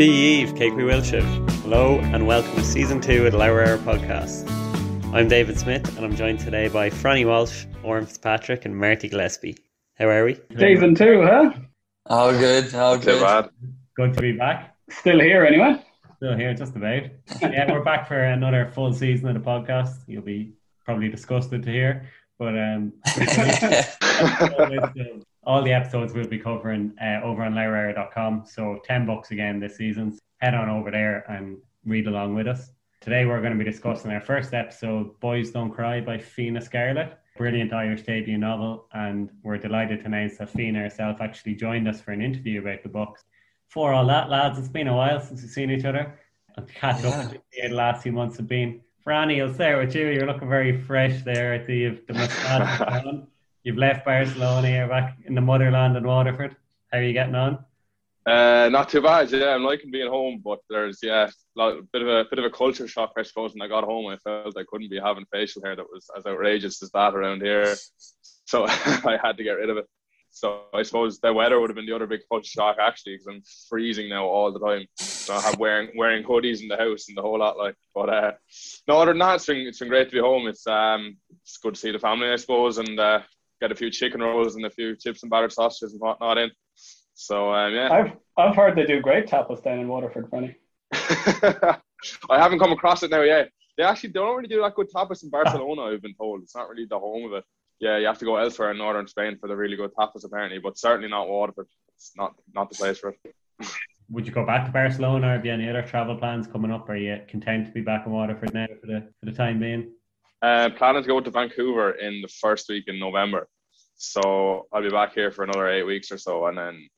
Eve, Cakery Wilshire. Hello and welcome to season two of the Lower podcast. I'm David Smith and I'm joined today by Franny Walsh, Oren Fitzpatrick, and Marty Gillespie. How are we? Season two, huh? All good, all Too good. bad. Good to be back. Still here anyway. Still here, just about. Yeah, we're back for another full season of the podcast. You'll be probably disgusted to hear, but um, all the episodes we'll be covering uh, over on lowerarea.com. So 10 bucks again this season. Head on over there and read along with us. Today we're going to be discussing our first episode, Boys Don't Cry by Fiona Scarlett. Brilliant Irish debut novel, and we're delighted to announce that Fiona herself actually joined us for an interview about the book. For all that, lads, it's been a while since we've seen each other. To catch up with you, the last few months have been. Franny, I'll start with you. You're looking very fresh there. I see you've the moustache on. You've left Barcelona. You're back in the motherland in Waterford. How are you getting on? Uh, not too bad. Yeah, I'm liking being home, but there's yeah, a bit of a bit of a culture shock. I suppose when I got home, I felt I couldn't be having facial hair that was as outrageous as that around here, so I had to get rid of it. So I suppose the weather would have been the other big culture shock actually, because I'm freezing now all the time. So I have wearing wearing hoodies in the house and the whole lot. Like, but uh, no, other than that, it's been it's been great to be home. It's um it's good to see the family, I suppose, and uh, get a few chicken rolls and a few chips and battered sausages and whatnot in. So um, yeah. I've I've heard they do great tapas down in Waterford, Franny. I haven't come across it now yet. They actually don't really do that good tapas in Barcelona. I've been told it's not really the home of it. Yeah, you have to go elsewhere in northern Spain for the really good tapas apparently, but certainly not Waterford. It's not not the place for it. Would you go back to Barcelona or have you any other travel plans coming up? Are you content to be back in Waterford now for the, for the time being? Uh, planning to go to Vancouver in the first week in November, so I'll be back here for another eight weeks or so, and then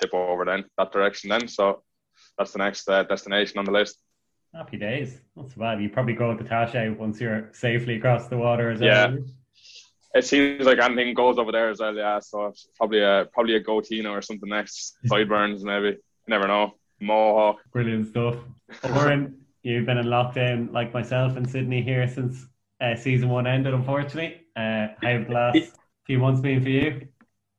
tip over then that direction. Then, so that's the next uh, destination on the list. Happy days. Not so bad. You probably go with the tash out once you're safely across the water as Yeah. well. It seems like anything goes over there as well. Yeah, so it's probably a probably a goatee or something next. Sideburns maybe. You never know. Mohawk. Brilliant stuff. Oren, you've been in lockdown like myself in Sydney here since uh, season one ended, unfortunately. Uh, how have the last few months been for you?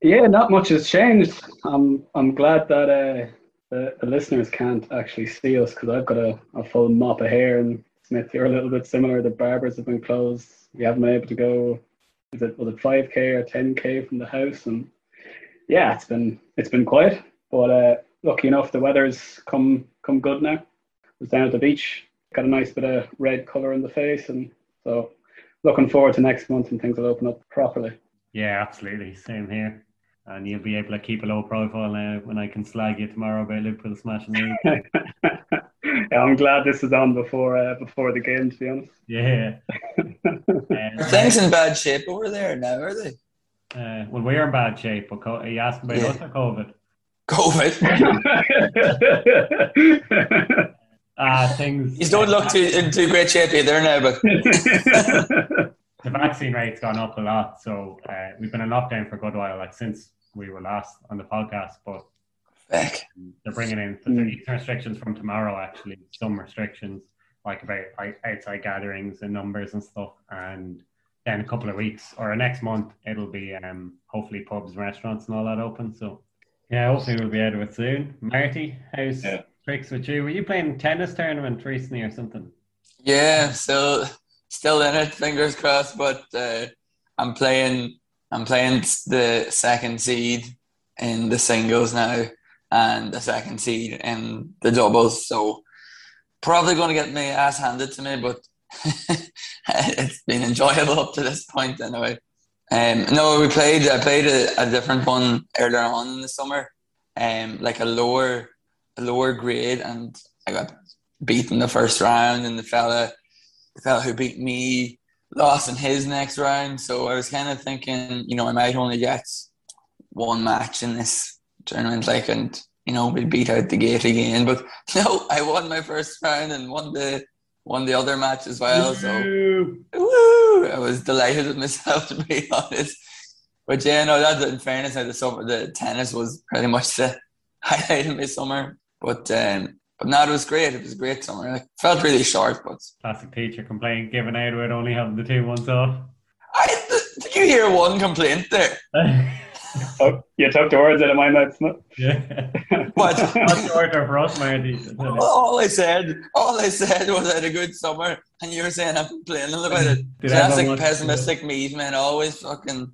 Yeah, not much has changed. I'm I'm glad that uh, the, the listeners can't actually see us because I've got a, a full mop of hair and Smith, you're a little bit similar. The barbers have been closed. We haven't been able to go. Is it was it five k or ten k from the house? And yeah, it's been it's been quiet. But uh, lucky enough, the weather's come come good now. Was down at the beach, got a nice bit of red color in the face, and so looking forward to next month when things will open up properly. Yeah, absolutely. Same here. And you'll be able to keep a low profile now when I can slag you tomorrow about Liverpool smashing league. yeah, I'm glad this is on before uh, before the game. To be honest. Yeah. Are things in bad shape over there now, are they? Uh, well, we're in bad shape. But co- are you asking about Yeah. us or COVID? COVID. Ah, things. You don't look too in too great shape either now, but the vaccine rate's gone up a lot. So uh, we've been in lockdown for a good while, like since we were last on the podcast. But Heck. they're bringing in Mm. they're easing restrictions from tomorrow. Actually, some restrictions like about like, outside gatherings and numbers and stuff. And then a couple of weeks or next month, it'll be um, hopefully pubs, and restaurants, and all that open. So yeah, hopefully we'll be out of it soon. Marty, how's Yeah. Tricks with you? Were you playing tennis tournament recently or something? yeah, still still in it. Fingers crossed, but uh, I'm playing. I'm playing the second seed in the singles now, and the second seed in the doubles. So probably going to get my ass handed to me, but it's been enjoyable up to this point anyway. Um, no, we played. I played a, a different one earlier on in the summer, um, like a lower, lower grade, and I got beaten the first round, and the fella, the fella who beat me, lost in his next round. So I was kind of thinking, you know, I might only get one match in this tournament, like, and you know, we'll beat out the gate again. But no, I won my first round and won the won the other match as well. So Woo! I was delighted with myself to be honest. But yeah, no, that in fairness, now the summer, the tennis was pretty much the highlight of my summer. But um, but no, it was great. It was a great summer. It felt really short, but Classic teacher complaint given out about only having the two months off. I did you hear one complaint there? oh, you took the words out of my mouth. Yeah. What? What's order for us, my Marty? all I said, all I said was I had a good summer, and you're saying I'm complaining about it. Did Classic everyone watch pessimistic me, man. Always fucking.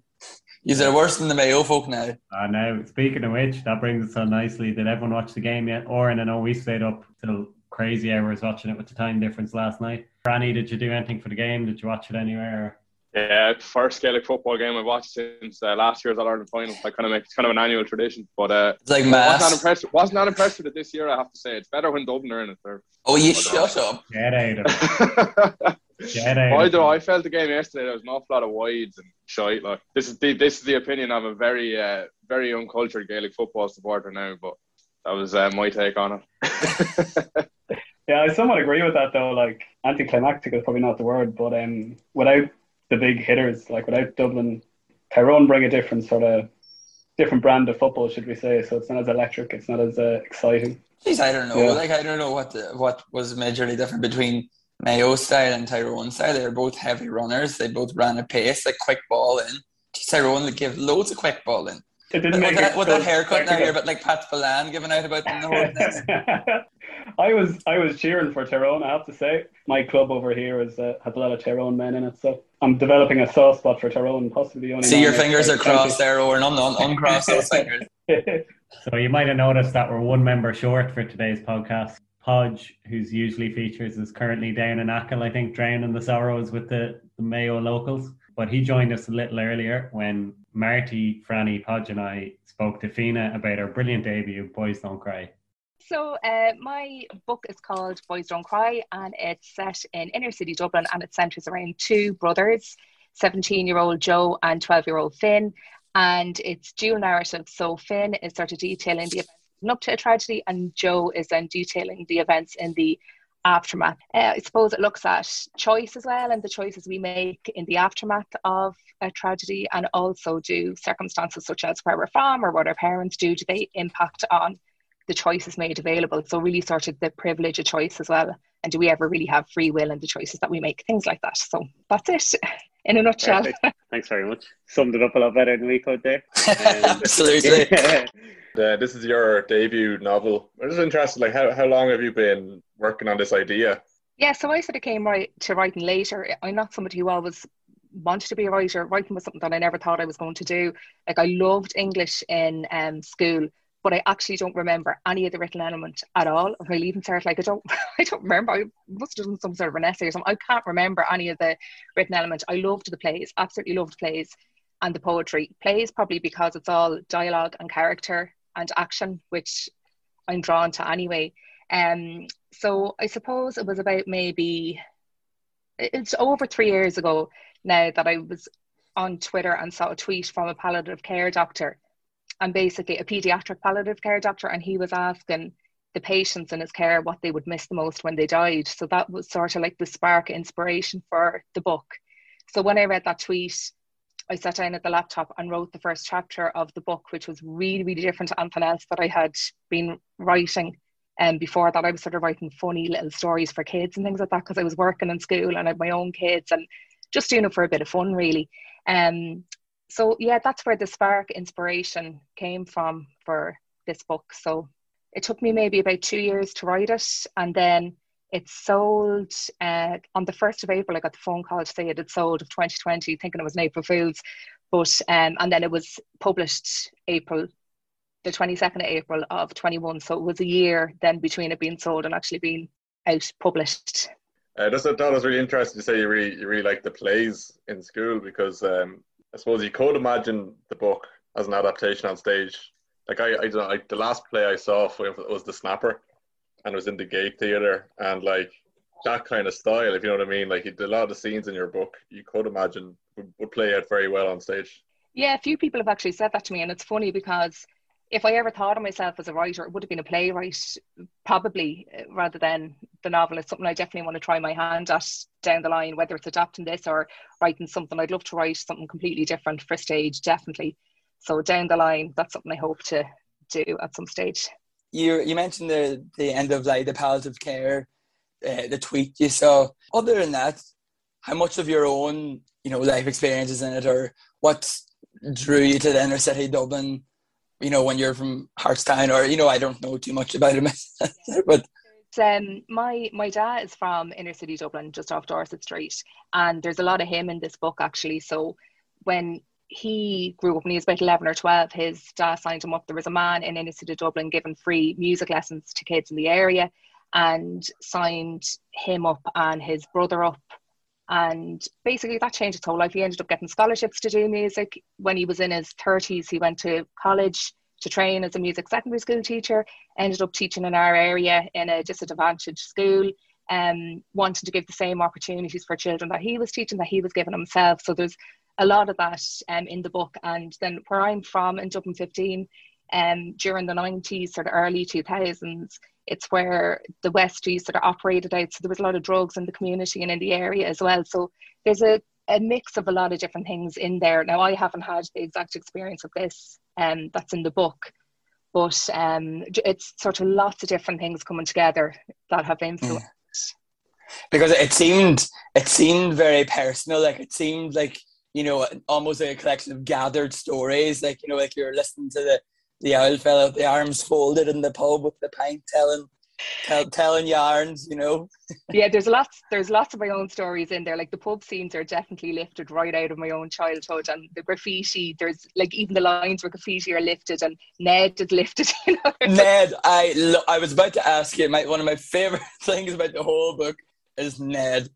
You're worse than the Mayo folk now. Uh, now, speaking of which, that brings us on nicely. Did everyone watch the game yet? Or, and I know we stayed up till crazy hours watching it with the time difference last night. Franny, did you do anything for the game? Did you watch it anywhere? Yeah, first Gaelic football game I've watched since uh, last year's All Ireland final. I kind of make it's kind of an annual tradition, but uh, It's like mass. wasn't that mass. impressed. Wasn't that impressed with it this year. I have to say, it's better when Dublin are in it. They're- Oh, you shut up. Get out of it. Get out I of don't know. it. I felt the game yesterday. There was an awful lot of wides and shite. Like this is the this is the opinion of a very uh, very uncultured Gaelic football supporter now, but that was uh, my take on it. Yeah, I somewhat agree with that though. Like anticlimactic is probably not the word, but um, without the big hitters, like without Dublin, Tyrone bring a different sort of different brand of football, should we say? So it's not as electric, it's not as uh, exciting. Jeez, I don't know. Yeah. Like I don't know what the, what was majorly different between Mayo style and Tyrone style. They were both heavy runners. They both ran a pace, like quick ball in. Jeez, Tyrone would give loads of quick ball in. It didn't With make that, it with so that haircut now, spectacle. you're a like Pat Spillane giving out about in the whole. I was I was cheering for Tyrone. I have to say, my club over here is uh, has a lot of Tyrone men in it, so I'm developing a soft spot for Tyrone. Possibly only. See, your fingers are crossed there, or un- un- uncross those fingers. So you might have noticed that we're one member short for today's podcast. Podge, who's usually features, is currently down in Achill, I think, drowning the sorrows with the, the Mayo locals. But he joined us a little earlier when Marty, Franny, Podge, and I spoke to Fiona about her brilliant debut, Boys Don't Cry. So, uh, my book is called Boys Don't Cry, and it's set in inner city Dublin, and it centres around two brothers, 17 year old Joe and 12 year old Finn. And it's dual narrative. So, Finn is sort of detailing the events leading up to a tragedy, and Joe is then detailing the events in the aftermath. Uh, I suppose it looks at choice as well, and the choices we make in the aftermath of a tragedy, and also do circumstances such as where we're from or what our parents do, do they impact on the choices made available. So really sort of the privilege of choice as well. And do we ever really have free will in the choices that we make? Things like that. So that's it in a nutshell. Perfect. Thanks very much. Summed it up a lot better than we could there. Um, Absolutely. Uh, this is your debut novel. I'm just interested, like, how, how long have you been working on this idea? Yeah, so I sort of came right to writing later. I'm not somebody who always wanted to be a writer. Writing was something that I never thought I was going to do. Like I loved English in um, school, but I actually don't remember any of the written element at all of my leaving cert. Like I don't, I don't remember. I must have done some sort of an essay or something. I can't remember any of the written element. I loved the plays, absolutely loved plays, and the poetry. Plays probably because it's all dialogue and character and action, which I'm drawn to anyway. Um, so I suppose it was about maybe it's over three years ago now that I was on Twitter and saw a tweet from a palliative care doctor, and basically a pediatric palliative care doctor, and he was asking the patients in his care what they would miss the most when they died. So that was sort of like the spark inspiration for the book. So when I read that tweet, I sat down at the laptop and wrote the first chapter of the book, which was really, really different to anything else that I had been writing. And before that, I was sort of writing funny little stories for kids and things like that because I was working in school and I had my own kids and just doing it for a bit of fun, really. Um, so yeah, that's where the spark inspiration came from for this book. So it took me maybe about two years to write it, and then it sold uh, on the first of April. I got the phone call to say it had sold of 2020, thinking it was an April Fool's, but um, and then it was published April the 22nd of April of 21. So it was a year then between it being sold and actually being out published. Uh, just I was really interesting to say you really you really like the plays in school because um, I suppose you could imagine the book as an adaptation on stage. Like I, I, don't know, like the last play I saw was The Snapper, and it was in the Gate Theatre, and like that kind of style, if you know what I mean. Like a lot of the scenes in your book, you could imagine would, would play out very well on stage. Yeah, a few people have actually said that to me, and it's funny because if I ever thought of myself as a writer, it would have been a playwright, probably uh, rather than the novel. It's something I definitely want to try my hand at down the line, whether it's adapting this or writing something. I'd love to write something completely different for stage, definitely. So down the line, that's something I hope to do at some stage. You you mentioned the the end of like the palliative care, uh, the tweet you saw. Other than that, how much of your own you know life experiences in it, or what drew you to the inner city Dublin? You know, when you're from Hartstown, or you know, I don't know too much about him, but um, my my dad is from inner city Dublin, just off Dorset Street, and there's a lot of him in this book actually. So when he grew up when he was about 11 or 12 his dad signed him up. There was a man in inner city dublin giving free music lessons to kids in the area and signed him up and his brother up and basically that changed his whole life. He ended up getting scholarships to do music. When he was in his 30s he went to college to train as a music secondary school teacher ended up teaching in our area in a disadvantaged school um, wanted to give the same opportunities for children that he was teaching that he was giving himself. So there's a lot of that um, in the book. And then where I'm from in Dublin 15, um, during the 90s, sort of early 2000s, it's where the Westies sort of operated out. So there was a lot of drugs in the community and in the area as well. So there's a, a mix of a lot of different things in there. Now, I haven't had the exact experience of this um, that's in the book, but um, it's sort of lots of different things coming together that have influenced. Yeah. Because it seemed it seemed very personal. Like it seemed like you know, almost like a collection of gathered stories. Like, you know, like you're listening to the, the old fellow, the arms folded in the pub with the pint telling tell, telling yarns, you know. yeah, there's lots there's lots of my own stories in there. Like the pub scenes are definitely lifted right out of my own childhood and the graffiti, there's like even the lines where graffiti are lifted and Ned is lifted, you know. Ned, I lo- I was about to ask you, my one of my favourite things about the whole book is Ned.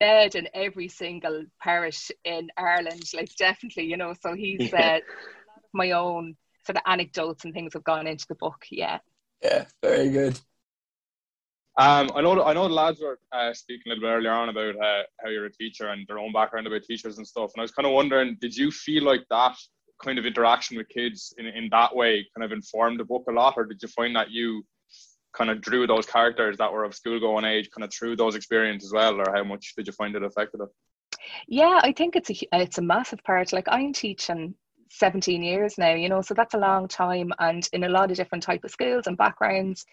Ned in every single parish in Ireland, like definitely, you know. So he's uh, lot of my own sort of anecdotes and things have gone into the book. Yeah. Yeah, very good. Um, I know, I know the lads were uh, speaking a little bit earlier on about uh, how you're a teacher and their own background about teachers and stuff. And I was kind of wondering, did you feel like that kind of interaction with kids in, in that way kind of informed the book a lot, or did you find that you kind of drew those characters that were of school going age kind of through those experiences as well or how much did you find it affected it yeah i think it's a it's a massive part like i'm teaching 17 years now you know so that's a long time and in a lot of different type of schools and backgrounds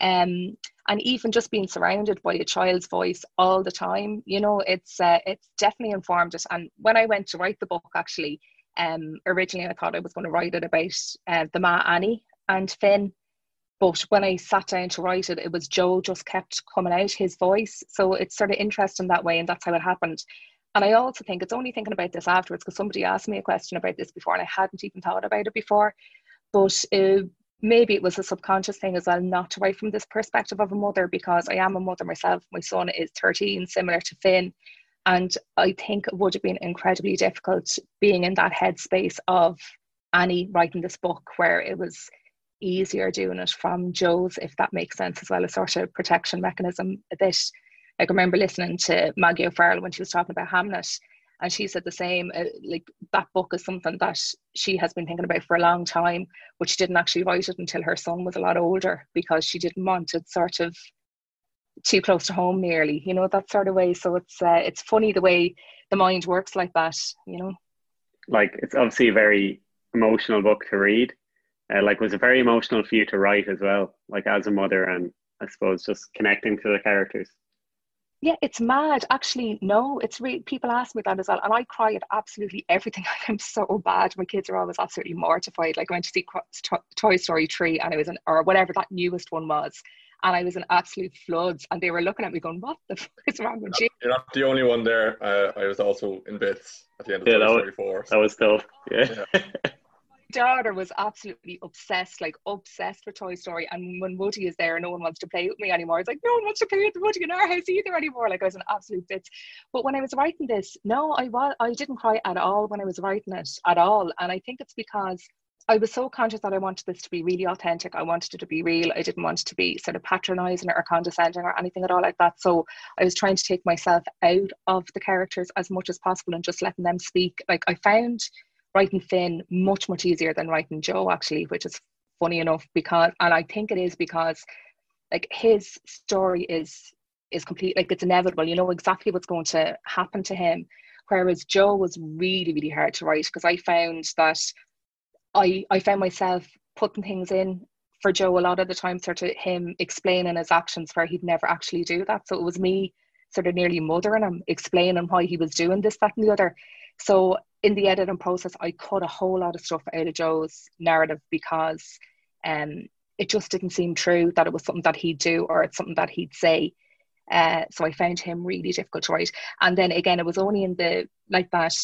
um, and even just being surrounded by a child's voice all the time you know it's uh, it's definitely informed it and when i went to write the book actually um, originally i thought i was going to write it about uh, the ma annie and finn but when I sat down to write it, it was Joe just kept coming out, his voice. So it's sort of interesting that way, and that's how it happened. And I also think it's only thinking about this afterwards because somebody asked me a question about this before, and I hadn't even thought about it before. But uh, maybe it was a subconscious thing as well, not to write from this perspective of a mother because I am a mother myself. My son is 13, similar to Finn. And I think it would have been incredibly difficult being in that headspace of Annie writing this book where it was easier doing it from Joe's, if that makes sense, as well as sort of protection mechanism. That I remember listening to Maggie O'Farrell when she was talking about Hamnet, and she said the same. Uh, like that book is something that she has been thinking about for a long time, but she didn't actually write it until her son was a lot older because she didn't want it sort of too close to home, nearly. You know that sort of way. So it's uh, it's funny the way the mind works like that. You know, like it's obviously a very emotional book to read uh, like was it very emotional for you to write as well like as a mother and i suppose just connecting to the characters yeah it's mad actually no it's really people ask me that as well and i cry at absolutely everything i'm so bad my kids are always absolutely mortified like i went to see toy story 3 and i was in or whatever that newest one was and I was in absolute floods, and they were looking at me going, "What the fuck is wrong with you?" You're not the only one there. Uh, I was also in bits at the end of yeah, Toy Story 4. That was tough. Yeah. yeah. daughter was absolutely obsessed, like obsessed with Toy Story. And when Woody is there, no one wants to play with me anymore. It's like no one wants to play with Woody in our house either anymore. Like I was an absolute bits. But when I was writing this, no, I was I didn't cry at all when I was writing it at all. And I think it's because I was so conscious that I wanted this to be really authentic. I wanted it to be real. I didn't want it to be sort of patronizing or condescending or anything at all like that. So I was trying to take myself out of the characters as much as possible and just letting them speak. Like I found writing Finn much much easier than writing Joe actually, which is funny enough because and I think it is because like his story is is complete like it's inevitable. You know exactly what's going to happen to him. Whereas Joe was really really hard to write because I found that I I found myself putting things in for Joe a lot of the time, sort of him explaining his actions where he'd never actually do that. So it was me sort of nearly mothering him, explaining why he was doing this, that, and the other. So in the editing process, I cut a whole lot of stuff out of Joe's narrative because um, it just didn't seem true that it was something that he'd do or it's something that he'd say. Uh, so I found him really difficult to write. And then again, it was only in the like that.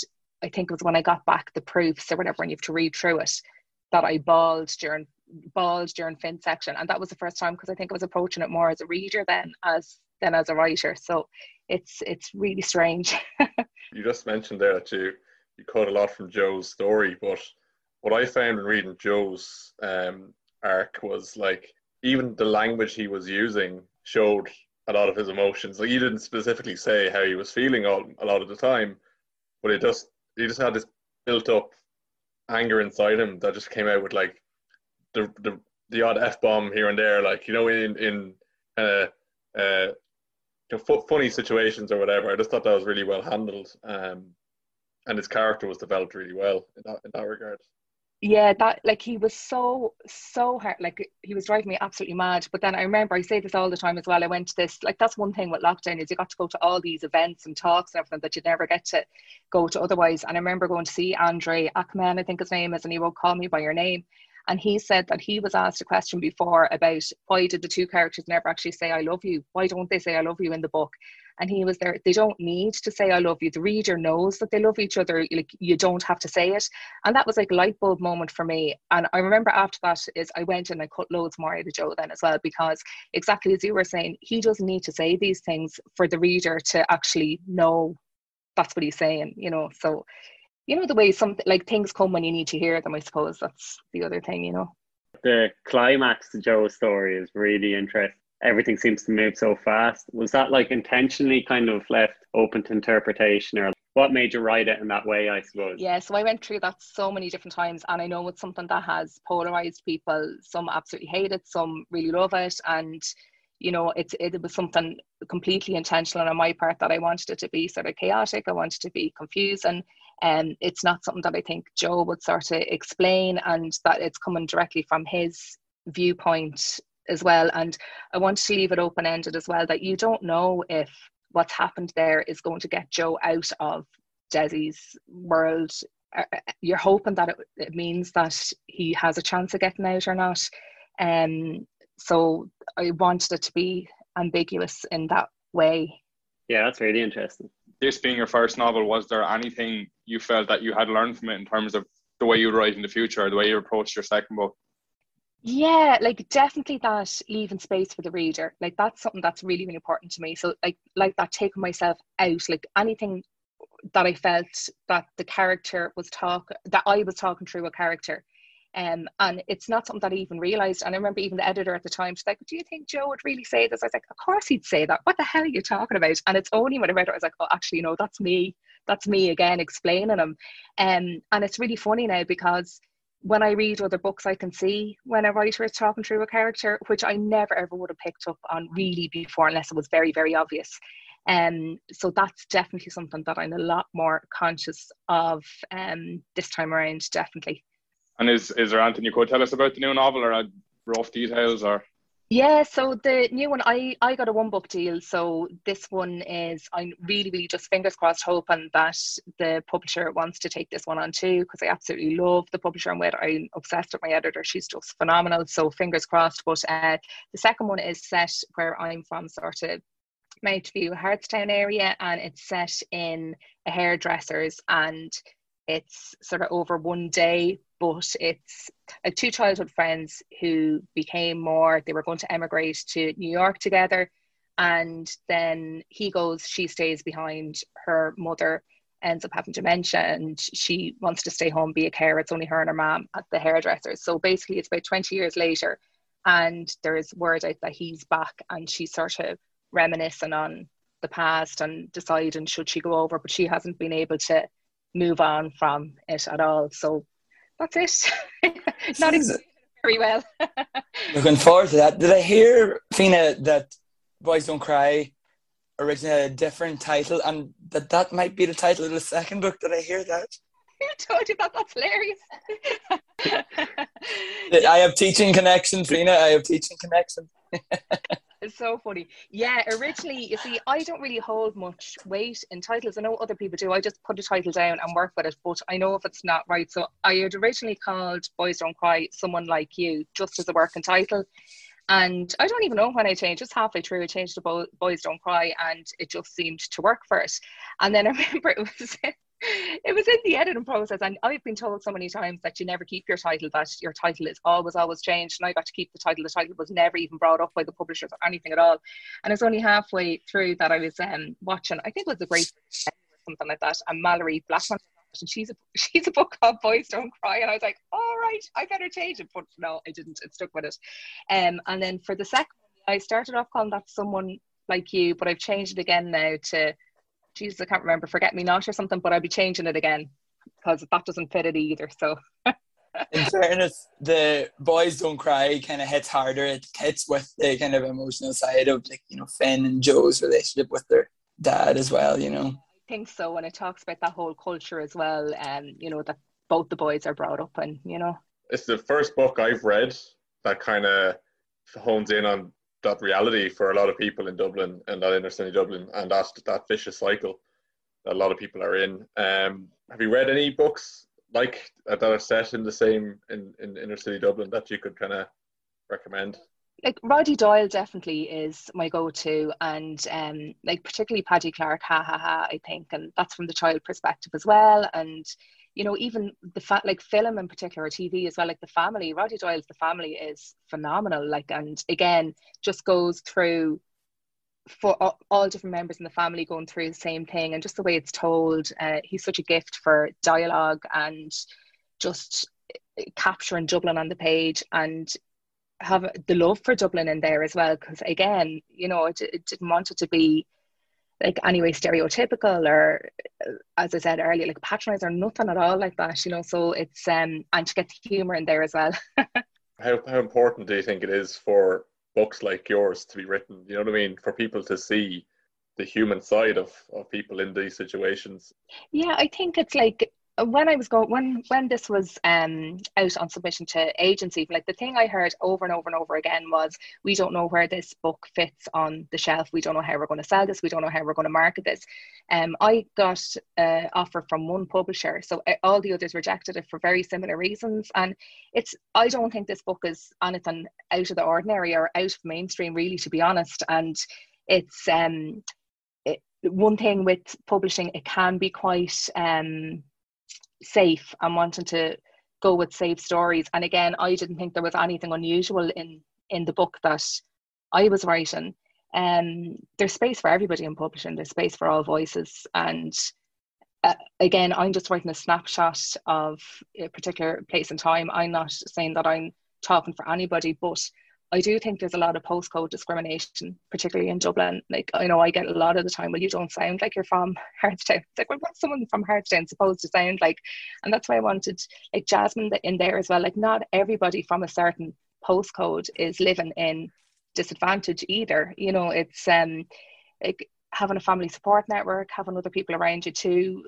I think it was when I got back the proofs or whatever, and you have to read through it, that I bawled during bawled during fin section, and that was the first time because I think I was approaching it more as a reader than as than as a writer. So it's it's really strange. you just mentioned there that you you caught a lot from Joe's story, but what I found in reading Joe's um, arc was like even the language he was using showed a lot of his emotions. Like he didn't specifically say how he was feeling all, a lot of the time, but it just he just had this built up anger inside him that just came out with like the the, the odd f bomb here and there, like you know in in kind uh, uh, funny situations or whatever. I just thought that was really well handled, um, and his character was developed really well in that in that regard. Yeah that like he was so so hard like he was driving me absolutely mad. But then i remember i say this all the time as well i went to this like that's one thing with lockdown is you got to go to all these events and talks and everything that you'd never get to go to otherwise. And i remember going to see andre Aciman i think his name is and he wrote call me by your name and he said that he was asked a question before about why did the two characters never actually say i love you. Why don't they say i love you in the book? And he was there they don't need to say i love you. The reader knows that they love each other like you don't have to say it. And that was like a light bulb moment for me. And i remember after that is i went and i cut loads more out of joe then as well because exactly as you were saying he doesn't need to say these things for the reader to actually know that's what he's saying you know? So you know the way some like things come when you need to hear them i suppose that's the other thing you know the climax to joe's story is really interesting everything seems to move so fast. Was that like intentionally kind of left open to interpretation or what made you write it in that way, I suppose? Yeah, so I went through that so many different times and I know it's something that has polarized people. Some absolutely hate it, some really love it. And you know, it's it was something completely intentional on my part that I wanted it to be sort of chaotic. I wanted to be confusing. And um, it's not something that I think Joe would sort of explain and that it's coming directly from his viewpoint as well. And I want to leave it open ended as well that you don't know if what's happened there is going to get Joe out of Desi's world. Uh, uh, you're hoping that it, it means that he has a chance of getting out or not. Um, so I wanted it to be ambiguous in that way. Yeah, that's really interesting. This being your first novel, was there anything you felt that you had learned from it in terms of the way you write in the future, the way you approached your second book? yeah like definitely that leaving space for the reader like that's something that's really really important to me so like like that taking myself out like anything that i felt that the character was talk that i was talking through a character um, and it's not something that I even realized. And I remember even the editor at the time, she's like, Do you think Joe would really say this? I was like, Of course he'd say that. What the hell are you talking about? And it's only when I read it, I was like, Oh, actually, no, that's me. That's me again explaining him. Um, and it's really funny now because when I read other books, I can see when a writer is talking through a character, which I never ever would have picked up on really before unless it was very, very obvious. Um, so that's definitely something that I'm a lot more conscious of um, this time around, definitely. And is, is there anything you could tell us about the new novel or rough details or? Yeah, so the new one, I, I got a one book deal. So this one is, I'm really, really just fingers crossed hoping that the publisher wants to take this one on too, because I absolutely love the publisher and with I'm obsessed with my editor. She's just phenomenal. So fingers crossed. But uh, the second one is set where I'm from, sort of Mountview, Hartstown area, and it's set in a hairdresser's and it's sort of over one day, but it's like two childhood friends who became more, they were going to emigrate to New York together. And then he goes, she stays behind. Her mother ends up having dementia and she wants to stay home, be a carer. It's only her and her mom at the hairdresser. So basically, it's about 20 years later. And there's word out that he's back and she's sort of reminiscing on the past and deciding should she go over, but she hasn't been able to move on from it at all. So that's it. Not even very well. Looking forward to that. Did I hear, Fiona, that Boys Don't Cry originally had a different title and that that might be the title of the second book? Did I hear that? Who told you that? That's hilarious. I have teaching connections, Fiona. I have teaching connections. It's so funny. Yeah, originally, you see, I don't really hold much weight in titles. I know other people do. I just put a title down and work with it, but I know if it's not right. So I had originally called Boys Don't Cry Someone Like You just as a working title. And I don't even know when I changed, just halfway through, I changed to Boys Don't Cry and it just seemed to work for it. And then I remember it was it was in the editing process and I've been told so many times that you never keep your title that your title is always always changed and I got to keep the title. The title was never even brought up by the publishers or anything at all. And it's only halfway through that I was um, watching I think it was a great something like that and Malorie Blackman and she's a she's a book called Boys Don't Cry and I was like all right I better change it. But no I didn't. It stuck with it. Um, and then for the second I started off calling that someone like you but I've changed it again now to Jesus, I can't remember, forget me not or something, but I'll be changing it again because that doesn't fit it either. So. in fairness, the boys don't cry kind of hits harder. It hits with the kind of emotional side of like you know Finn and Joe's relationship with their dad as well. You know. I think so, and it talks about that whole culture as well, and um, you know that both the boys are brought up, and you know. It's the first book I've read that kind of hones in on that reality for a lot of people in Dublin and that inner city Dublin and that that vicious cycle that a lot of people are in. Um, have you read any books like that are set in the same in, in inner city Dublin that you could kind of recommend? Like Roddy Doyle definitely is my go-to, and um, like particularly Paddy Clarke, ha ha ha, I think, and that's from the child perspective as well, and you know, even the fact like film in particular, TV as well, like the family, Roddy Doyle's The Family is phenomenal. Like, and again, just goes through for all, all, different members in the family going through the same thing and just the way it's told. Uh, he's such a gift for dialogue and just capturing Dublin on the page and have the love for Dublin in there as well. Because again, you know, it, it didn't want it to be like anyway stereotypical or as I said earlier, like patronize or nothing at all like that, you know. So it's um and to get the humor in there as well. how how important do you think it is for books like yours to be written? You know what I mean? For people to see the human side of, of people in these situations. Yeah, I think it's like when I was going when when this was um out on submission to agency, like the thing I heard over and over and over again was we don't know where this book fits on the shelf. We don't know how we're going to sell this. We don't know how we're going to market this. Um, I got an offer from one publisher, so uh, all the others rejected it for very similar reasons. And it's I don't think this book is anything out of the ordinary or out of mainstream, really, to be honest. And it's um it, one thing with publishing, it can be quite um safe and wanting to go with safe stories. And again, I didn't think there was anything unusual in in the book that I was writing. Um, there's space for everybody in publishing. There's space for all voices, and uh, again, I'm just writing a snapshot of a particular place and time. I'm not saying that I'm talking for anybody, but I do think there's a lot of postcode discrimination, particularly in Dublin. Like I know I get a lot of the time, well, you don't sound like you're from Hartstown. It's like, well, what's someone from Hartstown supposed to sound like? And that's why I wanted like Jasmine in there as well. Like not everybody from a certain postcode is living in disadvantage either. You know, it's um like having a family support network, having other people around you too.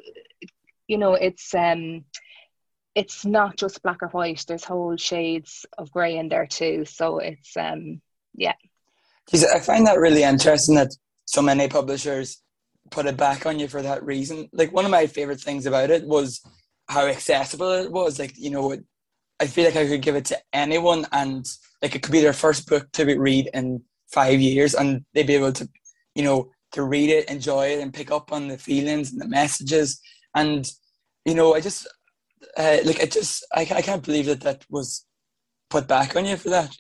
You know, it's um it's not just black or white. There's whole shades of grey in there too. So it's um yeah. I find that really interesting that so many publishers put it back on you for that reason. Like one of my favorite things about it was how accessible it was. Like you know, I feel like I could give it to anyone, and like it could be their first book to be read in five years, and they'd be able to, you know, to read it, enjoy it, and pick up on the feelings and the messages. And you know, I just uh, like it just I, I can't believe that that was put back on you for that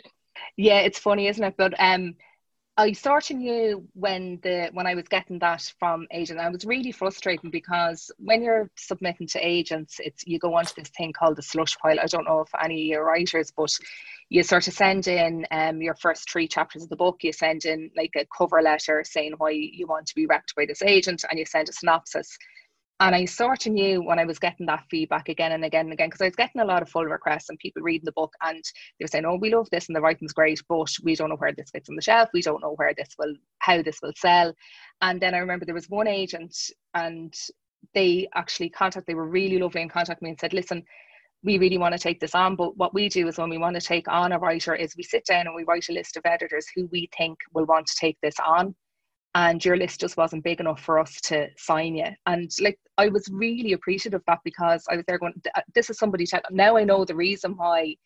yeah it's funny isn't it but um I of knew when the when I was getting that from agent. I was really frustrating because when you're submitting to agents, it's you go onto this thing called the slush pile. I don't know if any of your writers, but you sort of send in um, your first three chapters of the book. You send in like a cover letter saying why you want to be wrecked by this agent, and you send a synopsis. And I sort of knew when I was getting that feedback again and again and again, because I was getting a lot of full requests and people reading the book and they were saying, Oh, we love this and the writing's great, but we don't know where this fits on the shelf. We don't know where this will, how this will sell. And then I remember there was one agent and they actually contacted, they were really lovely and contacted me and said, Listen, we really want to take this on. But what we do is when we want to take on a writer is we sit down and we write a list of editors who we think will want to take this on. And your list just wasn't big enough for us to sign you. And like I was really appreciative of that because I was there going, this is somebody tell now I know the reason why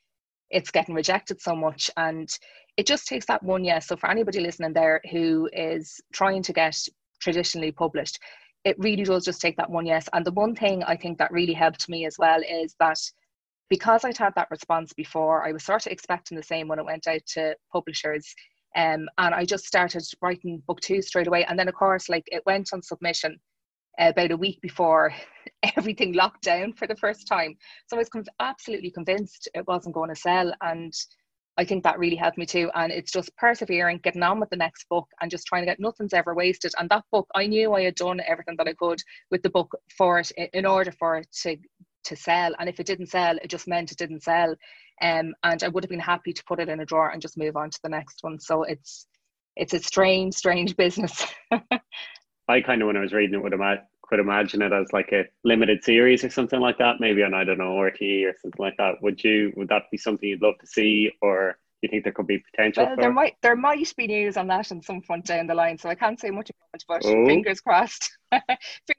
it's getting rejected so much. And it just takes that one yes. So for anybody listening there who is trying to get traditionally published, it really does just take that one yes. And the one thing I think that really helped me as well is that because I'd had that response before, I was sort of expecting the same when it went out to publishers. Um, and I just started writing book two straight away. And then, of course, like it went on submission about a week before everything locked down for the first time. So I was absolutely convinced it wasn't going to sell. And I think that really helped me too. And it's just persevering, getting on with the next book and just trying to get nothing's ever wasted. And that book, I knew I had done everything that I could with the book for it in order for it to to sell. And if it didn't sell, it just meant it didn't sell. Um, and I would have been happy to put it in a drawer and just move on to the next one. So it's it's a strange, strange business. I kind of, when I was reading it, would ima- could imagine it as like a limited series or something like that, maybe on I don't know RT or something like that. Would you? Would that be something you'd love to see, or do you think there could be potential? Well, for? there might there might be news on that in some point down the line, so I can't say much about it, but oh. fingers crossed. fingers crossed it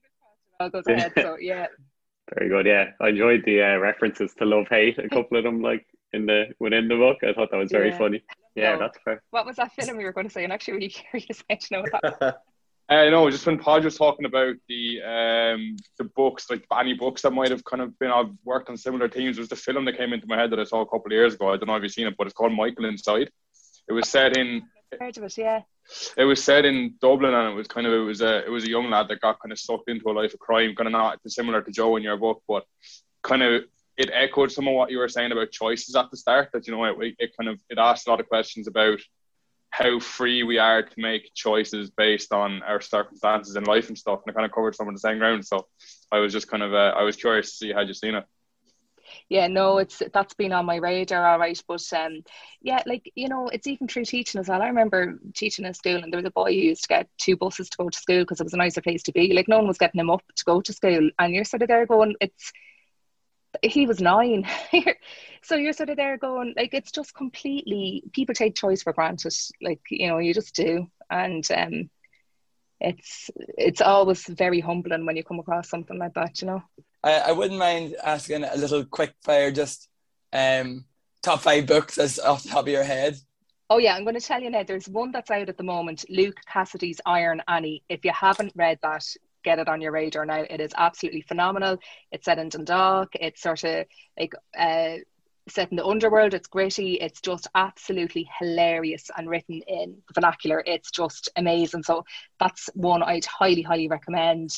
all goes ahead. So yeah. Very good. Yeah, I enjoyed the uh, references to love hate. A couple of them, like in the within the book. I thought that was very yeah. funny. Yeah, no. that's fair. What was that film you were going to say? And actually, really curious to know that. I uh, know, just when Pod was talking about the um, the books, like any books that might have kind of been I've worked on similar themes, was the film that came into my head that I saw a couple of years ago. I don't know if you've seen it, but it's called Michael Inside. It was set in. Heard of it, yeah. It was set in Dublin, and it was kind of it was a it was a young lad that got kind of sucked into a life of crime, kind of not similar to Joe in your book, but kind of it echoed some of what you were saying about choices at the start. That you know it, it kind of it asked a lot of questions about how free we are to make choices based on our circumstances in life and stuff, and it kind of covered some of the same ground. So I was just kind of uh, I was curious to see how you seen it yeah no it's that's been on my radar all right but um yeah like you know it's even through teaching as well. I remember teaching in school and there was a boy who used to get two buses to go to school because it was a nicer place to be. Like no one was getting him up to go to school. And you're sort of there going it's he was nine. So you're sort of there going like it's just completely people take choice for granted. Like you know you just do. And um it's it's always very humbling when you come across something like that you know I, I wouldn't mind asking a little quick fire, just um, top five books as off the top of your head. Oh yeah, I'm going to tell you now. There's one that's out at the moment, Luke Cassidy's Iron Annie. If you haven't read that, get it on your radar now. It is absolutely phenomenal. It's set in Dundalk. It's sort of like uh, set in the underworld. It's gritty. It's just absolutely hilarious and written in vernacular. It's just amazing. So that's one I'd highly, highly recommend.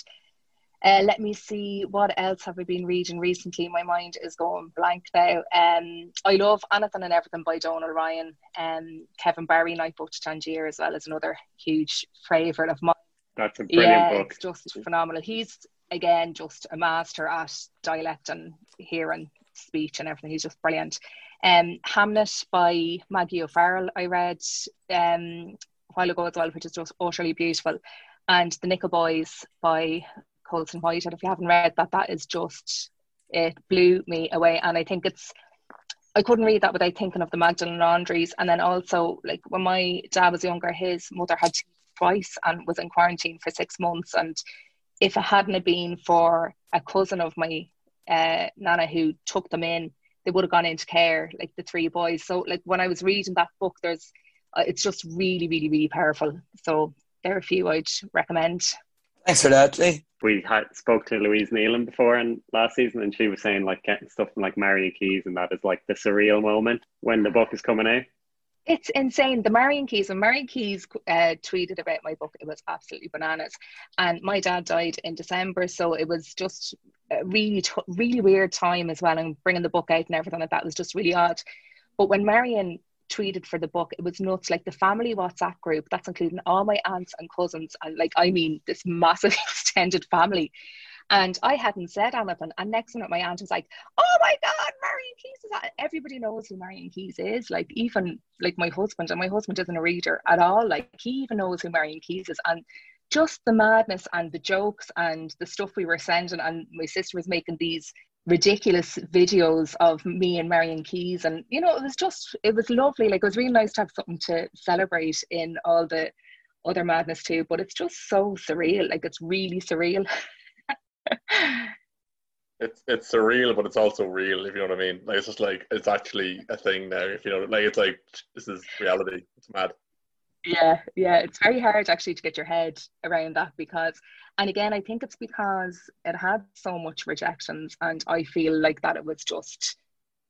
Uh, let me see what else have I been reading recently. My mind is going blank now. Um, I love Anything and Everything by Donal Ryan. Um, Kevin Barry, Night Boat to Tangier, as well as another huge favourite of mine. That's a brilliant yeah, book. it's just phenomenal. He's again just a master at dialect and hearing speech and everything. He's just brilliant. Um, Hamnet by Maggie O'Farrell. I read um, a while ago as well, which is just utterly beautiful. And The Nickel Boys by Colson White. And if you haven't read that, that is just it blew me away. And I think it's I couldn't read that without thinking of the Magdalene Laundries. And then also, like when my dad was younger, his mother had twice and was in quarantine for six months. And if it hadn't been for a cousin of my uh, nana who took them in, they would have gone into care, like the three boys. So, like when I was reading that book, there's uh, it's just really, really, really powerful. So there are a few I'd recommend. Thanks for that, Lee. We had spoke to Louise Nealon before and last season, and she was saying like getting stuff from like Marian Keyes, and that is like the surreal moment when the book is coming out. It's insane. The Marian Keyes, when Marian Keyes uh, tweeted about my book, it was absolutely bananas. And my dad died in December, so it was just a really, t- really weird time as well. And bringing the book out and everything like that was just really odd. But when Marian tweeted for the book, it was nuts. Like the family WhatsApp group, that's including all my aunts and cousins, and like I mean this massive extended family. And I hadn't said anything. And next minute, my aunt was like, "Oh my God, Marian Keyes is that?" Everybody knows who Marian Keyes is. Like even like my husband, and my husband isn't a reader at all. Like he even knows who Marian Keyes is. And just the madness and the jokes and the stuff we were sending, and my sister was making these ridiculous videos of me and Marian Keyes. And, you know, it was just, it was lovely. Like, it was really nice to have something to celebrate in all the other madness too. But it's just so surreal. Like, it's really surreal. it's it's surreal, but it's also real. If you know what I mean. Like it's just like it's actually a thing now. If you know, like it's like this is reality. It's mad. Yeah, yeah, it's very hard actually to get your head around that because, and again, I think it's because it had so much rejections, and I feel like that it was just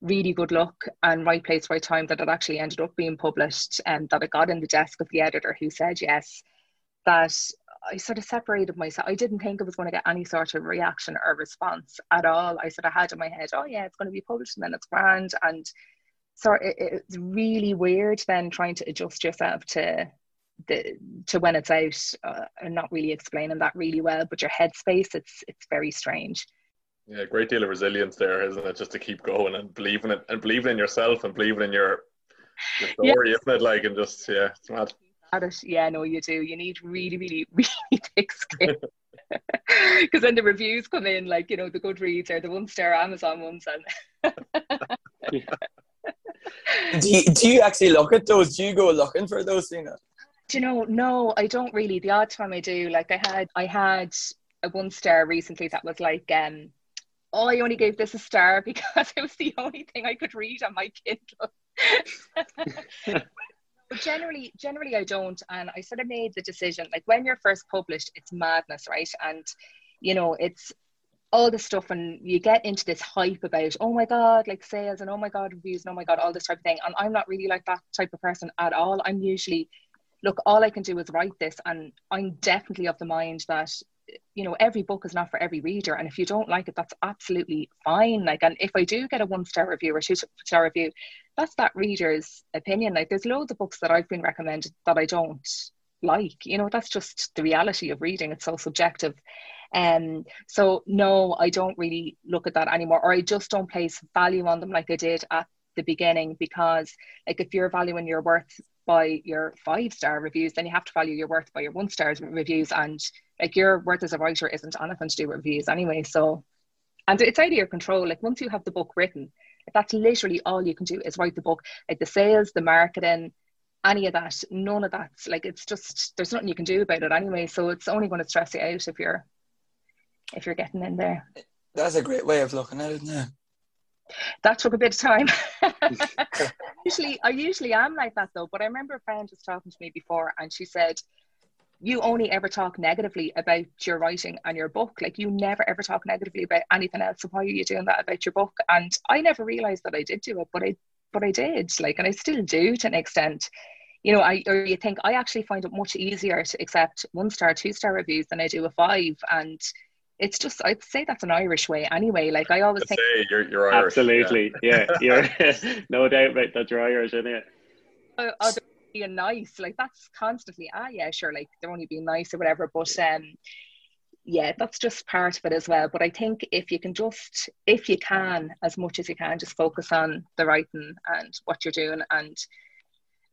really good luck and right place, right time that it actually ended up being published, and that it got in the desk of the editor who said yes. That I sort of separated myself. I didn't think it was going to get any sort of reaction or response at all. I sort of had in my head, oh yeah, it's going to be published and then it's grand. And so it, it's really weird then trying to adjust yourself to the to when it's out uh, and not really explaining that really well. But your headspace, it's it's very strange. Yeah, great deal of resilience there, isn't it? Just to keep going and believing it and believing in yourself and believing in your, your story, yes. isn't it? Like and just yeah, it's mad. Yeah, no, you do. You need really, really, really thick skin. Because then the reviews come in, like, you know, the Goodreads or the one star Amazon ones. And do, you, do you actually look at those? Do you go looking for those, Fiona? Do you know, no, I don't really. The odd time I do. Like I had I had a one star recently that was like, um, oh, I only gave this a star because it was the only thing I could read on my Kindle but generally generally i don't and i sort of made the decision like when you're first published it's madness right and you know it's all this stuff and you get into this hype about oh my god like sales and oh my god reviews and oh my god all this type of thing. And i'm not really like that type of person at all. I'm usually look all i can do is write this and i'm definitely of the mind that you know every book is not for every reader. And if you don't like it that's absolutely fine. Like and if i do get a one star review or two star review that's that reader's opinion. Like there's loads of books that i've been recommended that i don't like. You know that's just the reality of reading. It's so subjective um so no i don't really look at that anymore or i just don't place value on them like i did at the beginning because like if you're valuing your worth by your five star reviews then you have to value your worth by your one star reviews and like your worth as a writer isn't anything to do with reviews anyway so and it's out of your control. Like once you have the book written that's literally all you can do is write the book like the sales the marketing any of that none of that. Like it's just there's nothing you can do about it anyway so it's only going to stress you out if you're if you're getting in there that's a great way of looking at it now that took a bit of time usually i usually am like that though but i remember a friend was talking to me before and she said you only ever talk negatively about your writing and your book. Like you never ever talk negatively about anything else. So why are you doing that about your book? And I never realized that I did do it, but I but I did. Like, and I still do to an extent. You know, I or you think I actually find it much easier to accept one star, two star reviews than I do a five. And it's just I'd say that's an Irish way anyway. Like I always think you're, you're Irish. Absolutely, yeah, yeah you're no doubt about that. You're Irish, isn't it? Uh, being nice. Like that's constantly, ah, yeah, sure, like they're only being nice or whatever. But um, yeah, that's just part of it as well. But I think if you can just, if you can, as much as you can, just focus on the writing and what you're doing and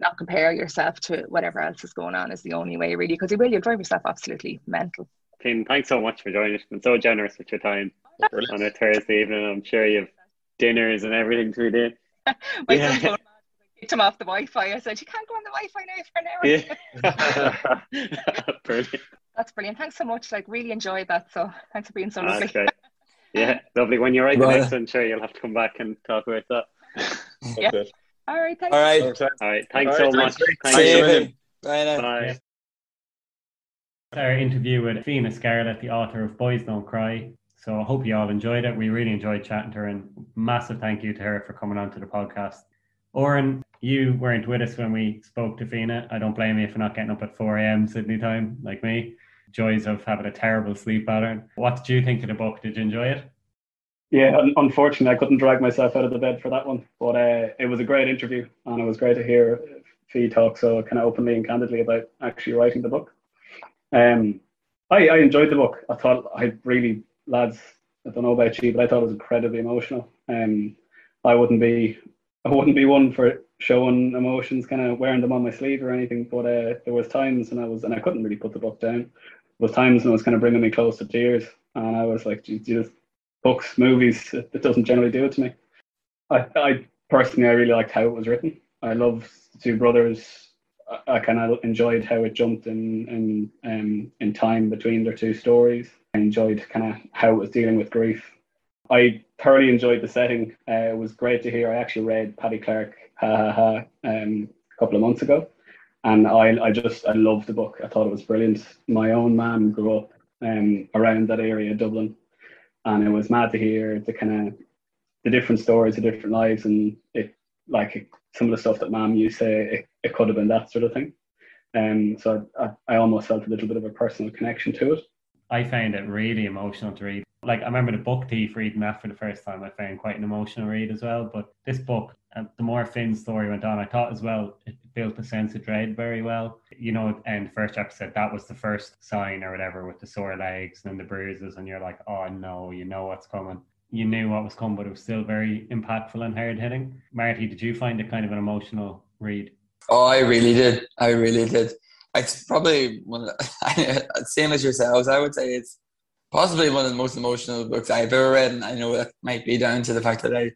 not compare yourself to whatever else is going on is the only way, really, because you will, you'll drive yourself absolutely mental. Finn, thanks so much for joining us. Been so generous with your time on a Thursday evening. I'm sure you've dinners and everything to do. My yeah kicked him off the Wi-Fi. I said, "You can't go on the Wi-Fi now for an hour." Yeah. brilliant. That's brilliant. Thanks so much. Like, really enjoyed that. So, thanks for being so lovely. Okay. Yeah, lovely. When you're right the next one, sure you'll have to come back and talk about that. yeah. All right. Thanks. All right. All right. Thanks All right, so much. Thanks. See you. Bye. Now. Bye. Our interview with Fiona Scarlett, the author of Boys Don't Cry. So I hope you all enjoyed it. We really enjoyed chatting to her, and massive thank you to her for coming on to the podcast. Oren, you weren't with us when we spoke to Fiona. I don't blame you for not getting up at 4 a.m. Sydney time, like me. Joys of having a terrible sleep pattern. What did you think of the book? Did you enjoy it? Yeah, unfortunately, I couldn't drag myself out of the bed for that one. But uh, it was a great interview, and it was great to hear Fee talk so kind of openly and candidly about actually writing the book. Um, I, I enjoyed the book. I thought I really, lads, I don't know about you, but I thought it was incredibly emotional. Um, I wouldn't be I wouldn't be one for showing emotions, kind of wearing them on my sleeve or anything. But uh, there was times when I was, and I couldn't really put the book down. There was times when it was kind of bringing me close to tears, and I was like, Jesus, books, movies, it, it doesn't generally do it to me. I, I personally, I really liked how it was written. I love the two brothers. I, I kind of enjoyed how it jumped in in um, in time between their two stories. I enjoyed kind of how it was dealing with grief. I thoroughly enjoyed the setting. Uh, it was great to hear. I actually read Paddy Clarke ha ha ha um, a couple of months ago, and I I just I loved the book. I thought it was brilliant. My own mum grew up um, around that area, Dublin, and it was mad to hear the kind of the different stories, the different lives, and it like some of the stuff that mom used to say it, it could have been that sort of thing. Um, so I, I almost felt a little bit of a personal connection to it. I found it really emotional to read. Like I remember the book thief reading that for the first time. I found quite an emotional read as well. But this book, uh, the more Finn's story went on, I thought as well it built a sense of dread very well. You know, and the first chapter said that was the first sign or whatever with the sore legs and the bruises, and you're like, oh no, you know what's coming you knew what was coming, but it was still very impactful and hard hitting. Marty, did you find it kind of an emotional read? Oh, I really did. I really did. It's probably one of the, same as yourselves. I would say it's possibly one of the most emotional books I've ever read, and I know that might be down to the fact that I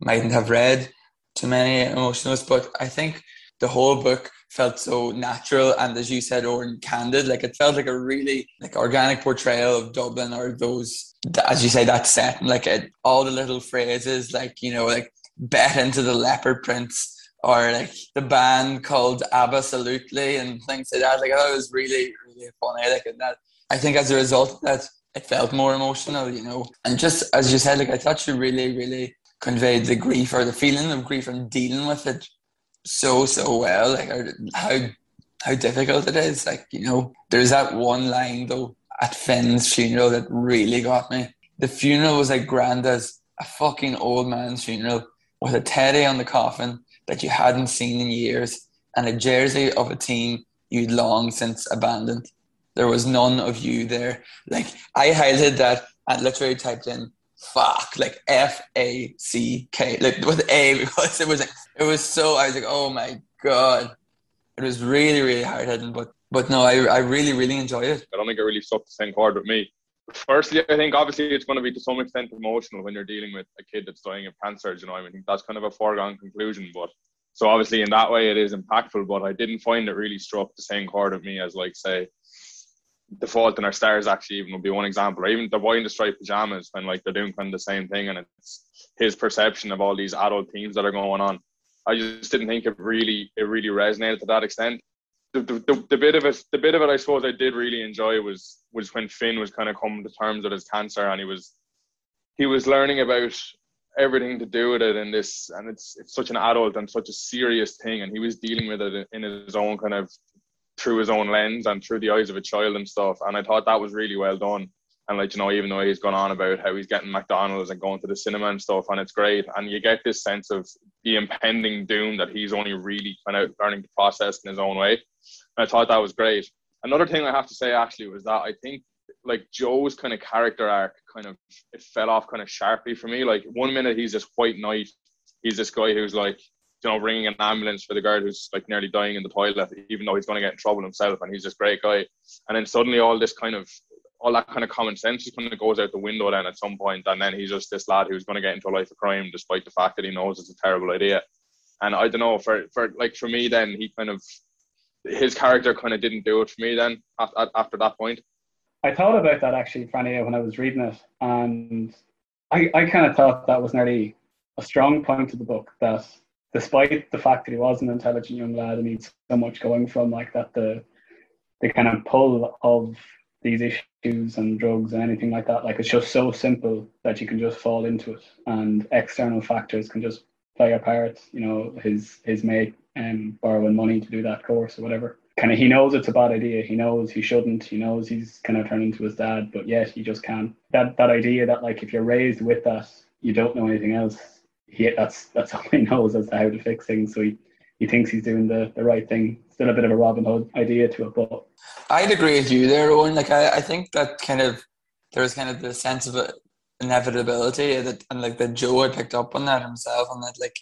mightn't have read too many emotionals, but I think the whole book felt so natural and as you said or candid like it felt like a really like organic portrayal of dublin or those as you say that set like it, all the little phrases like you know like bet into the leopard prince or like the band called absolutely and things like that like it was really really funny like and that I think as a result of that it felt more emotional you know and just as you said like I thought you really really conveyed the grief or the feeling of grief and dealing with it so so well. Like how how difficult it is. Like you know, there's that one line though at Finn's funeral that really got me. The funeral was like grand as a fucking old man's funeral with a teddy on the coffin that you hadn't seen in years and a jersey of a team you'd long since abandoned. There was none of you there. Like I highlighted that and literally typed in fuck like F A C K like with A because it was like it was so I was like oh my god it was really really hard hitting but but no I, I really really enjoyed it I don't think it really struck the same chord with me firstly I think obviously it's going to be to some extent emotional when you're dealing with a kid that's dying of cancer you know I mean that's kind of a foregone conclusion but so obviously in that way it is impactful but I didn't find it really struck the same chord with me as like say the Fault in Our Stars actually even would be one example, or even the boy in the striped pajamas when like they're doing kind of the same thing, and it's his perception of all these adult themes that are going on. I just didn't think it really it really resonated to that extent. The, the, the, bit of it the bit of it I suppose I did really enjoy was was when Finn was kind of coming to terms with his cancer and he was he was learning about everything to do with it and this and it's it's such an adult and such a serious thing and he was dealing with it in his own kind of through his own lens and through the eyes of a child and stuff. And I thought that was really well done. And like you know, even though he's gone on about how he's getting McDonald's and going to the cinema and stuff, and it's great, and you get this sense of the impending doom that he's only really kind of learning to process in his own way. And I thought that was great. Another thing I have to say actually was that I think like Joe's kind of character arc kind of it fell off kind of sharply for me. Like one minute he's this white knight, he's this guy who's like you know, ringing an ambulance for the guard who's like nearly dying in the toilet, even though he's going to get in trouble himself, and he's this great guy. And then suddenly, all this kind of all that kind of common sense just kind of goes out the window then at some point, and then he's just this lad who's going to get into a life of crime despite the fact that he knows it's a terrible idea. And I don't know for for like for me, then he kind of his character kind of didn't do it for me then after, after that point. I thought about that actually, Franny, when I was reading it, and I, I kind of thought that was nearly a strong point of the book that despite the fact that he was an intelligent young lad and he'd so much going from like that the the kind of pull of these issues and drugs and anything like that. Like it's just so simple that you can just fall into it. And external factors can just play a part you know his his mate um borrowing money to do that course or whatever. Kind of he knows it's a bad idea. He knows he shouldn't. He knows he's kind of turning to his dad. But yet he just can't. That that idea that like if you're raised with that you don't know anything else he that's that's all he knows as to how to fix things. So he, he thinks he's doing the, the right thing. Still a bit of a Robin Hood idea to it, but I'd agree with you there, Owen. Like I, I think that kind of there's kind of the sense of inevitability that and like that Joe had picked up on that himself and that like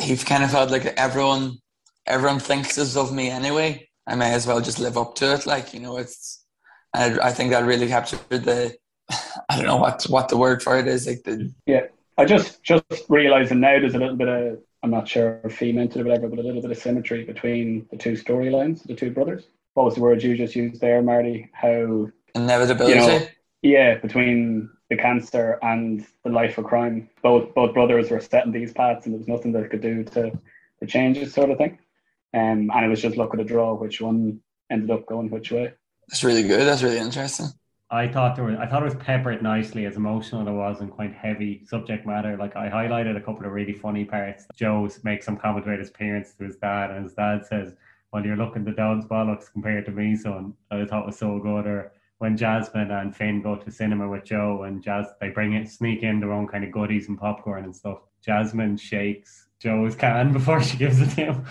he kind of felt like everyone everyone thinks this of me anyway. I may as well just live up to it. Like, you know, it's I, I think that really captured the I don't know what what the word for it is. Like the yeah, I just just realizing now there's a little bit of I'm not sure if he meant it or whatever, but a little bit of symmetry between the two storylines, the two brothers. What was the word you just used there, Marty? How inevitability. You know, yeah, between the cancer and the life of crime. Both both brothers were set in these paths, and there was nothing they could do to, to change it, sort of thing. Um, and it was just look at a draw which one ended up going which way. That's really good. That's really interesting. I thought there was, I thought it was peppered nicely, as emotional it was, and quite heavy subject matter. Like I highlighted a couple of really funny parts. Joe makes some comment about his parents to his dad, and his dad says, "Well, you're looking the dog's bollocks compared to me, son." I thought was so good. Or when Jasmine and Finn go to cinema with Joe, and Jazz they bring it, sneak in their own kind of goodies and popcorn and stuff. Jasmine shakes Joe's can before she gives it to him,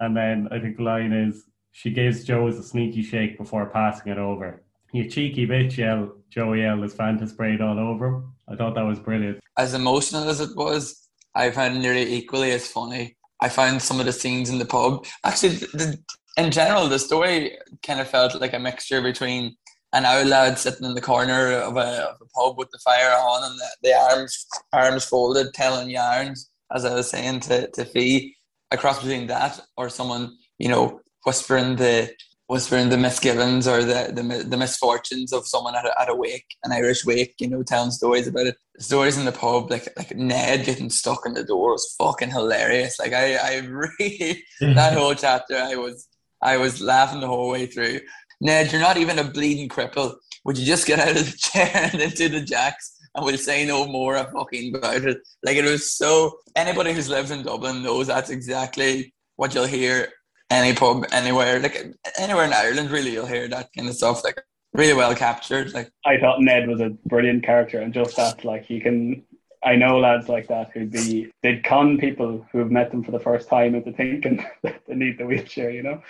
and then I think the line is she gives Joe's a sneaky shake before passing it over you cheeky bitch, yell, Joe yelled as Fanta sprayed all over him. I thought that was brilliant. As emotional as it was, I found nearly equally as funny. I found some of the scenes in the pub. Actually, the, in general, the story kind of felt like a mixture between an old lad sitting in the corner of a, of a pub with the fire on and the, the, arms arms folded, telling yarns, as I was saying to, to Fee, across between that or someone, you know, whispering the whispering the misgivings or the, the, the misfortunes of someone at a, at a wake, an Irish wake, you know, telling stories about it. Stories in the pub, like like Ned getting stuck in the door was fucking hilarious. Like I, I really that whole chapter, I was I was laughing the whole way through. Ned, you're not even a bleeding cripple. Would you just get out of the chair and into the jacks and we'll say no more fucking about it? Like it was so. Anybody who's lived in Dublin knows that's exactly what you'll hear any pub anywhere, like anywhere in Ireland, really, you'll hear that kind of stuff. Like really well captured. Like I thought Ned was a brilliant character, and just that, like you can. I know lads like that who'd be they'd con people who've met them for the first time into thinking that they need the wheelchair. You know,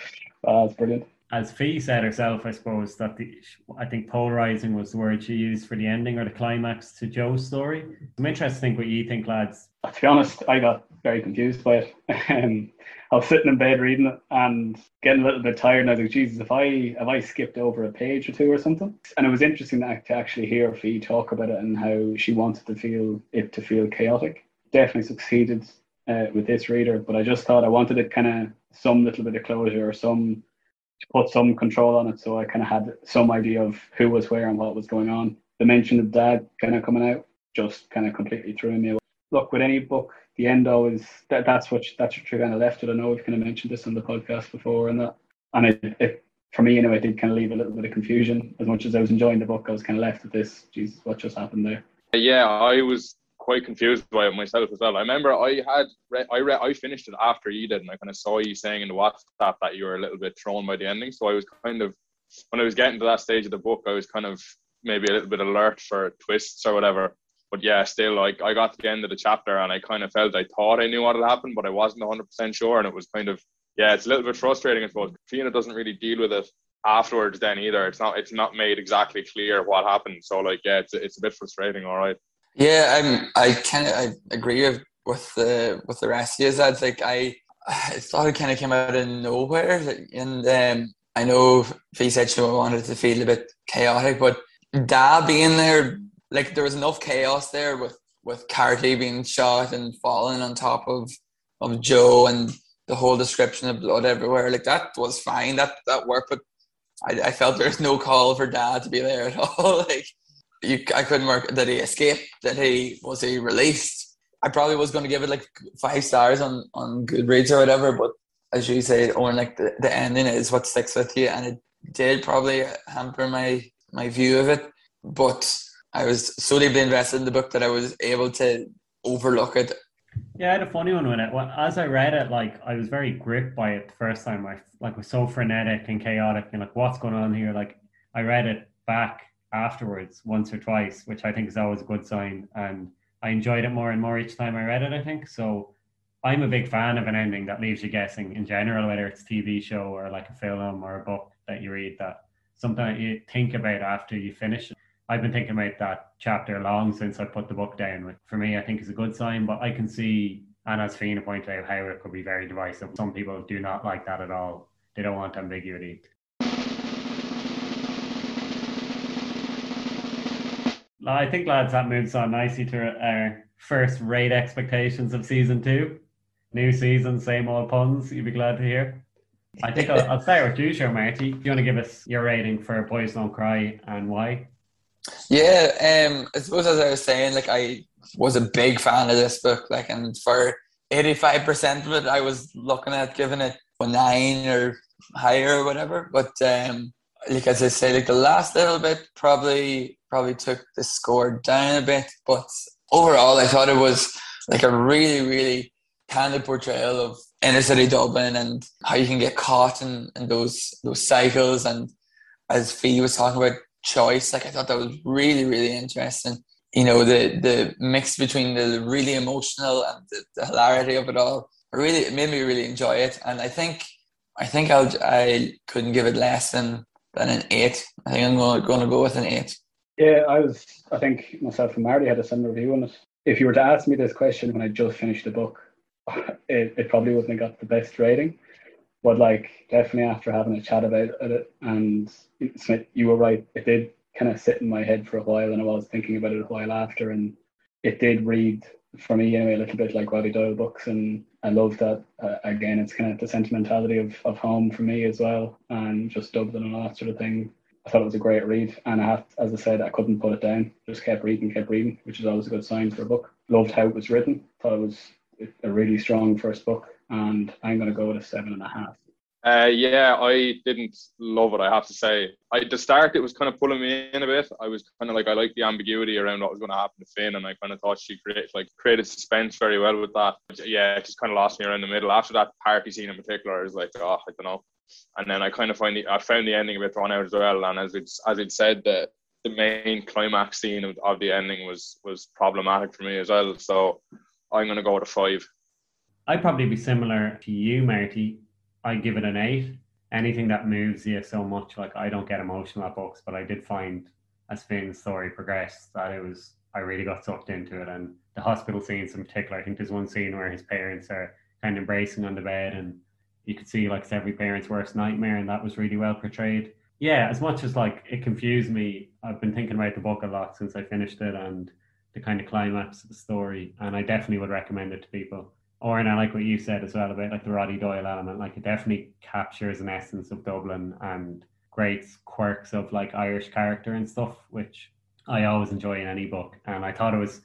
oh, it's brilliant. As Fee said herself, I suppose that the I think polarizing was the word she used for the ending or the climax to Joe's story. I'm interested to think what you think, lads. To be honest, I got very confused by it. Um, I was sitting in bed reading it and getting a little bit tired. And I was like, Jesus, if I if I skipped over a page or two or something. And it was interesting to actually hear Fee talk about it and how she wanted to feel it to feel chaotic. Definitely succeeded uh, with this reader, but I just thought I wanted it kind of some little bit of closure or some to put some control on it, so I kind of had some idea of who was where and what was going on. The mention of dad kind of coming out just kind of completely threw me. Look, with any book, the end always that that's what that's what you're kind of left with. I know we've kind of mentioned this on the podcast before, and that and it, it for me, you know, it did kind of leave a little bit of confusion. As much as I was enjoying the book, I was kind of left with this. Jesus, what just happened there? Yeah, I was quite confused by it myself as well. I remember I had read, I read, I finished it after you did, and I kind of saw you saying in the WhatsApp that you were a little bit thrown by the ending. So I was kind of when I was getting to that stage of the book, I was kind of maybe a little bit alert for twists or whatever but yeah, still like I got to the end of the chapter and I kind of felt I thought I knew what had happened, but I wasn't 100% sure. And it was kind of, yeah, it's a little bit frustrating, I suppose. Fiona doesn't really deal with it afterwards then either. It's not, it's not made exactly clear what happened. So like, yeah, it's, it's a bit frustrating. All right. Yeah, I'm, I kind of, I agree with, with the, with the rest of you. That's like, I, I thought it kind of came out of nowhere. And um, I know Fee said she wanted to feel a bit chaotic, but Dad being there like there was enough chaos there with with Carty being shot and falling on top of of Joe and the whole description of blood everywhere. Like that was fine. That that worked, but I, I felt there was no call for Dad to be there at all. like you, I couldn't work. Did he escape? Did he was he released? I probably was going to give it like five stars on on Goodreads or whatever, but as you say, or like the, the ending is what sticks with you, and it did probably hamper my my view of it. But I was so deeply invested in the book that I was able to overlook it. Yeah, I had a funny one with it. Well, as I read it, like I was very gripped by it the first time. I like was so frenetic and chaotic, and like what's going on here? Like I read it back afterwards once or twice, which I think is always a good sign. And I enjoyed it more and more each time I read it. I think so. I'm a big fan of an ending that leaves you guessing in general, whether it's a TV show or like a film or a book that you read that something that you think about after you finish. I've been thinking about that chapter long since I put the book down, which for me I think is a good sign. But I can see, and as Fiona pointed out, how it could be very divisive. Some people do not like that at all. They don't want ambiguity. I think, lads, that moves on nicely to our first rate expectations of season two. New season, same old puns. You'd be glad to hear. I think I'll, I'll start with you, sure, Marty. Do you want to give us your rating for Boys Don't Cry and why? Yeah, um, I suppose as I was saying, like I was a big fan of this book, like, and for eighty-five percent of it, I was looking at giving it a nine or higher or whatever. But um, like as I say, like the last little bit probably probably took the score down a bit, but overall, I thought it was like a really, really candid portrayal of inner city Dublin and how you can get caught in, in those those cycles. And as Fee was talking about choice, like I thought that was really, really interesting. You know, the the mix between the really emotional and the, the hilarity of it all. Really, it made me really enjoy it. And I think I think I'll I couldn't give it less than than an eight. I think I'm going, going to go with an eight. Yeah, I was. I think myself and Marty had a similar view on it. If you were to ask me this question when I just finished the book, it, it probably wouldn't have got the best rating. But like definitely after having a chat about it, and Smith, you were right. It did kind of sit in my head for a while, and I was thinking about it a while after, and it did read for me anyway a little bit like Roddy Doyle books, and I love that. Uh, again, it's kind of the sentimentality of, of home for me as well, and just Dublin and all that sort of thing. I thought it was a great read, and I have, as I said, I couldn't put it down. Just kept reading, kept reading, which is always a good sign for a book. Loved how it was written. Thought it was a really strong first book, and I'm going to go with a seven and a half. Uh, yeah, I didn't love it. I have to say. I, at the start, it was kind of pulling me in a bit. I was kind of like I liked the ambiguity around what was going to happen to Finn, and I kind of thought she created like created suspense very well with that. But yeah, it just kind of lost me around the middle. After that party scene in particular, I was like, oh, I don't know. And then I kind of find the I found the ending a bit drawn out as well. And as it's as it said, the the main climax scene of, of the ending was was problematic for me as well. So I'm going to go with a five. I'd probably be similar to you, Marty. I give it an eight. Anything that moves you so much, like I don't get emotional at books, but I did find as Finn's story progressed that it was I really got sucked into it. And the hospital scenes in particular, I think there's one scene where his parents are kind of embracing on the bed, and you could see like it's every parent's worst nightmare, and that was really well portrayed. Yeah, as much as like it confused me, I've been thinking about the book a lot since I finished it, and the kind of climax of the story, and I definitely would recommend it to people. Or and I like what you said as well about like the Roddy Doyle element. Like it definitely captures an essence of Dublin and great quirks of like Irish character and stuff, which I always enjoy in any book. And I thought it was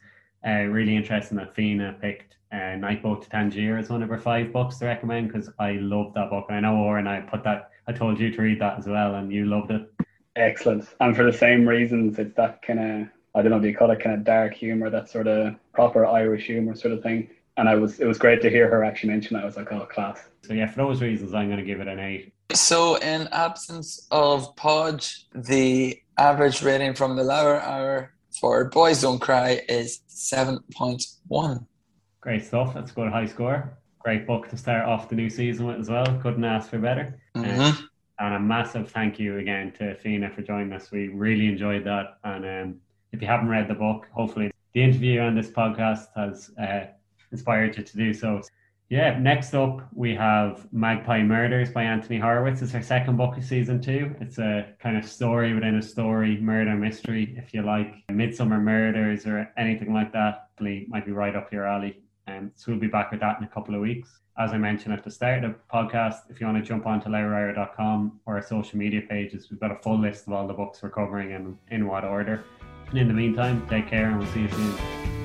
uh, really interesting that Fiona picked uh, Nightboat to Tangier as one of her five books to recommend because I love that book. And I know, Oren, I put that, I told you to read that as well, and you loved it. Excellent. And for the same reasons, it's that kind of I don't know, do you call it kind of dark humor, that sort of proper Irish humor sort of thing. And I was, it was great to hear her actually mention that. I was like, oh, class. So yeah, for those reasons, I'm going to give it an eight. So in absence of Podge, the average rating from the lower hour for Boys Don't Cry is 7.1. Great stuff. That's a good high score. Great book to start off the new season with as well. Couldn't ask for better. Mm-hmm. Um, and a massive thank you again to Fiona for joining us. We really enjoyed that. And um, if you haven't read the book, hopefully the interview and this podcast has uh, inspired you to do so. Yeah, next up we have Magpie Murders by Anthony Horowitz. It's our second book of season two. It's a kind of story within a story, murder mystery, if you like. Midsomer Murders or anything like that might be right up your alley. Um, so we'll be back with that in a couple of weeks. As I mentioned at the start of the podcast, if you want to jump onto lowerhour.com or our social media pages, we've got a full list of all the books we're covering and in what order. And in the meantime, take care and we'll see you soon.